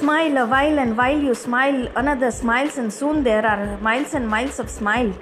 Smile a while, and while you smile, another smiles, and soon there are miles and miles of smile.